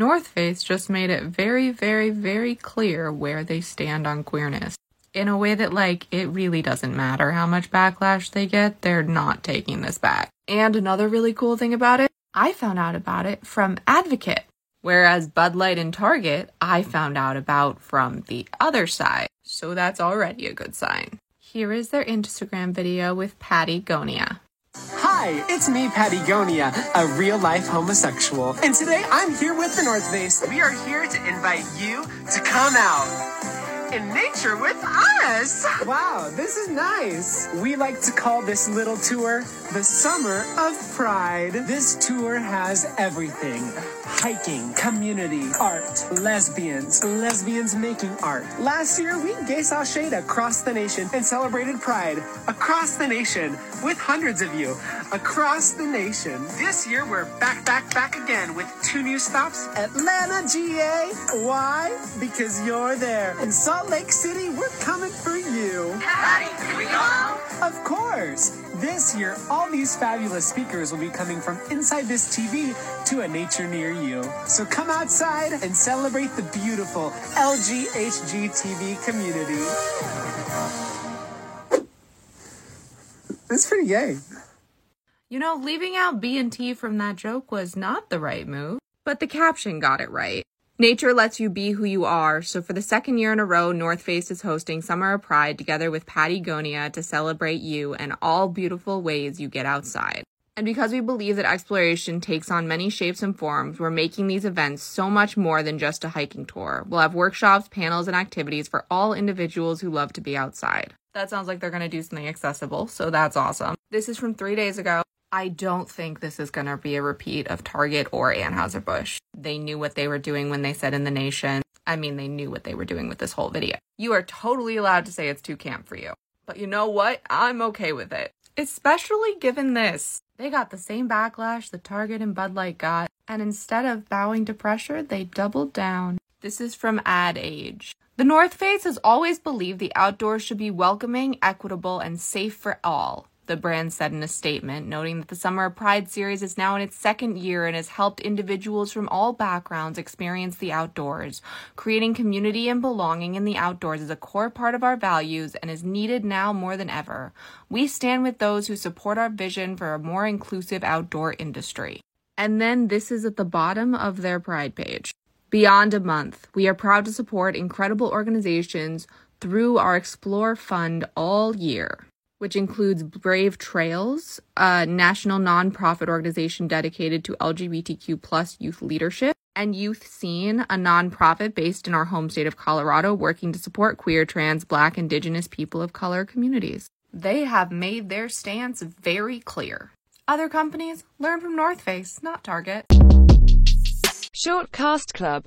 North Face just made it very, very, very clear where they stand on queerness. In a way that, like, it really doesn't matter how much backlash they get, they're not taking this back. And another really cool thing about it, I found out about it from Advocate. Whereas Bud Light and Target, I found out about from the other side. So that's already a good sign. Here is their Instagram video with Pattie Gonia. Hi, it's me, Pattie Gonia, a real life homosexual. And today I'm here with the North Face. We are here to invite you to come out in nature with us. Wow, this is nice. We like to call this little tour the Summer of Pride. This tour has everything hiking, community, art, lesbians, lesbians making art. Last year, we gay sashayed across the nation and celebrated Pride across the nation with hundreds of you across the nation. This year, we're back, back, back again with two new stops Atlanta, GA. Why? Because you're there. In Salt Lake City, we're coming for you. Patty, here we go. Of course! This year, all these fabulous speakers will be coming from inside this TV to a nature near you. So come outside and celebrate the beautiful LGHGTV community. It's pretty gay. You know, leaving out B and T from that joke was not the right move, but the caption got it right. Nature lets you be who you are, so for the second year in a row, North Face is hosting Summer of Pride together with Pattie Gonia to celebrate you and all beautiful ways you get outside. And because we believe that exploration takes on many shapes and forms, we're making these events so much more than just a hiking tour. We'll have workshops, panels, and activities for all individuals who love to be outside. That sounds like they're going to do something accessible, so that's awesome. This is from three days ago. I don't think this is going to be a repeat of Target or Anheuser-Busch. They knew what they were doing when they said in the nation. I mean, they knew what they were doing with this whole video. You are totally allowed to say it's too camp for you. But you know what? I'm okay with it. Especially given this. They got the same backlash that Target and Bud Light got, and instead of bowing to pressure, they doubled down. This is from Ad Age. The North Face has always believed the outdoors should be welcoming, equitable, and safe for all the brand said in a statement, noting that the Summer of Pride series is now in its second year and has helped individuals from all backgrounds experience the outdoors. Creating community and belonging in the outdoors is a core part of our values and is needed now more than ever. We stand with those who support our vision for a more inclusive outdoor industry. And then this is at the bottom of their Pride page. Beyond a month, we are proud to support incredible organizations through our Explore Fund all year which includes Brave Trails, a national nonprofit organization dedicated to LGBTQ plus youth leadership, and Youth Seen, a nonprofit based in our home state of Colorado working to support queer, trans, black, indigenous people of color communities. They have made their stance very clear. Other companies learn from North Face, not Target. Short Cast Club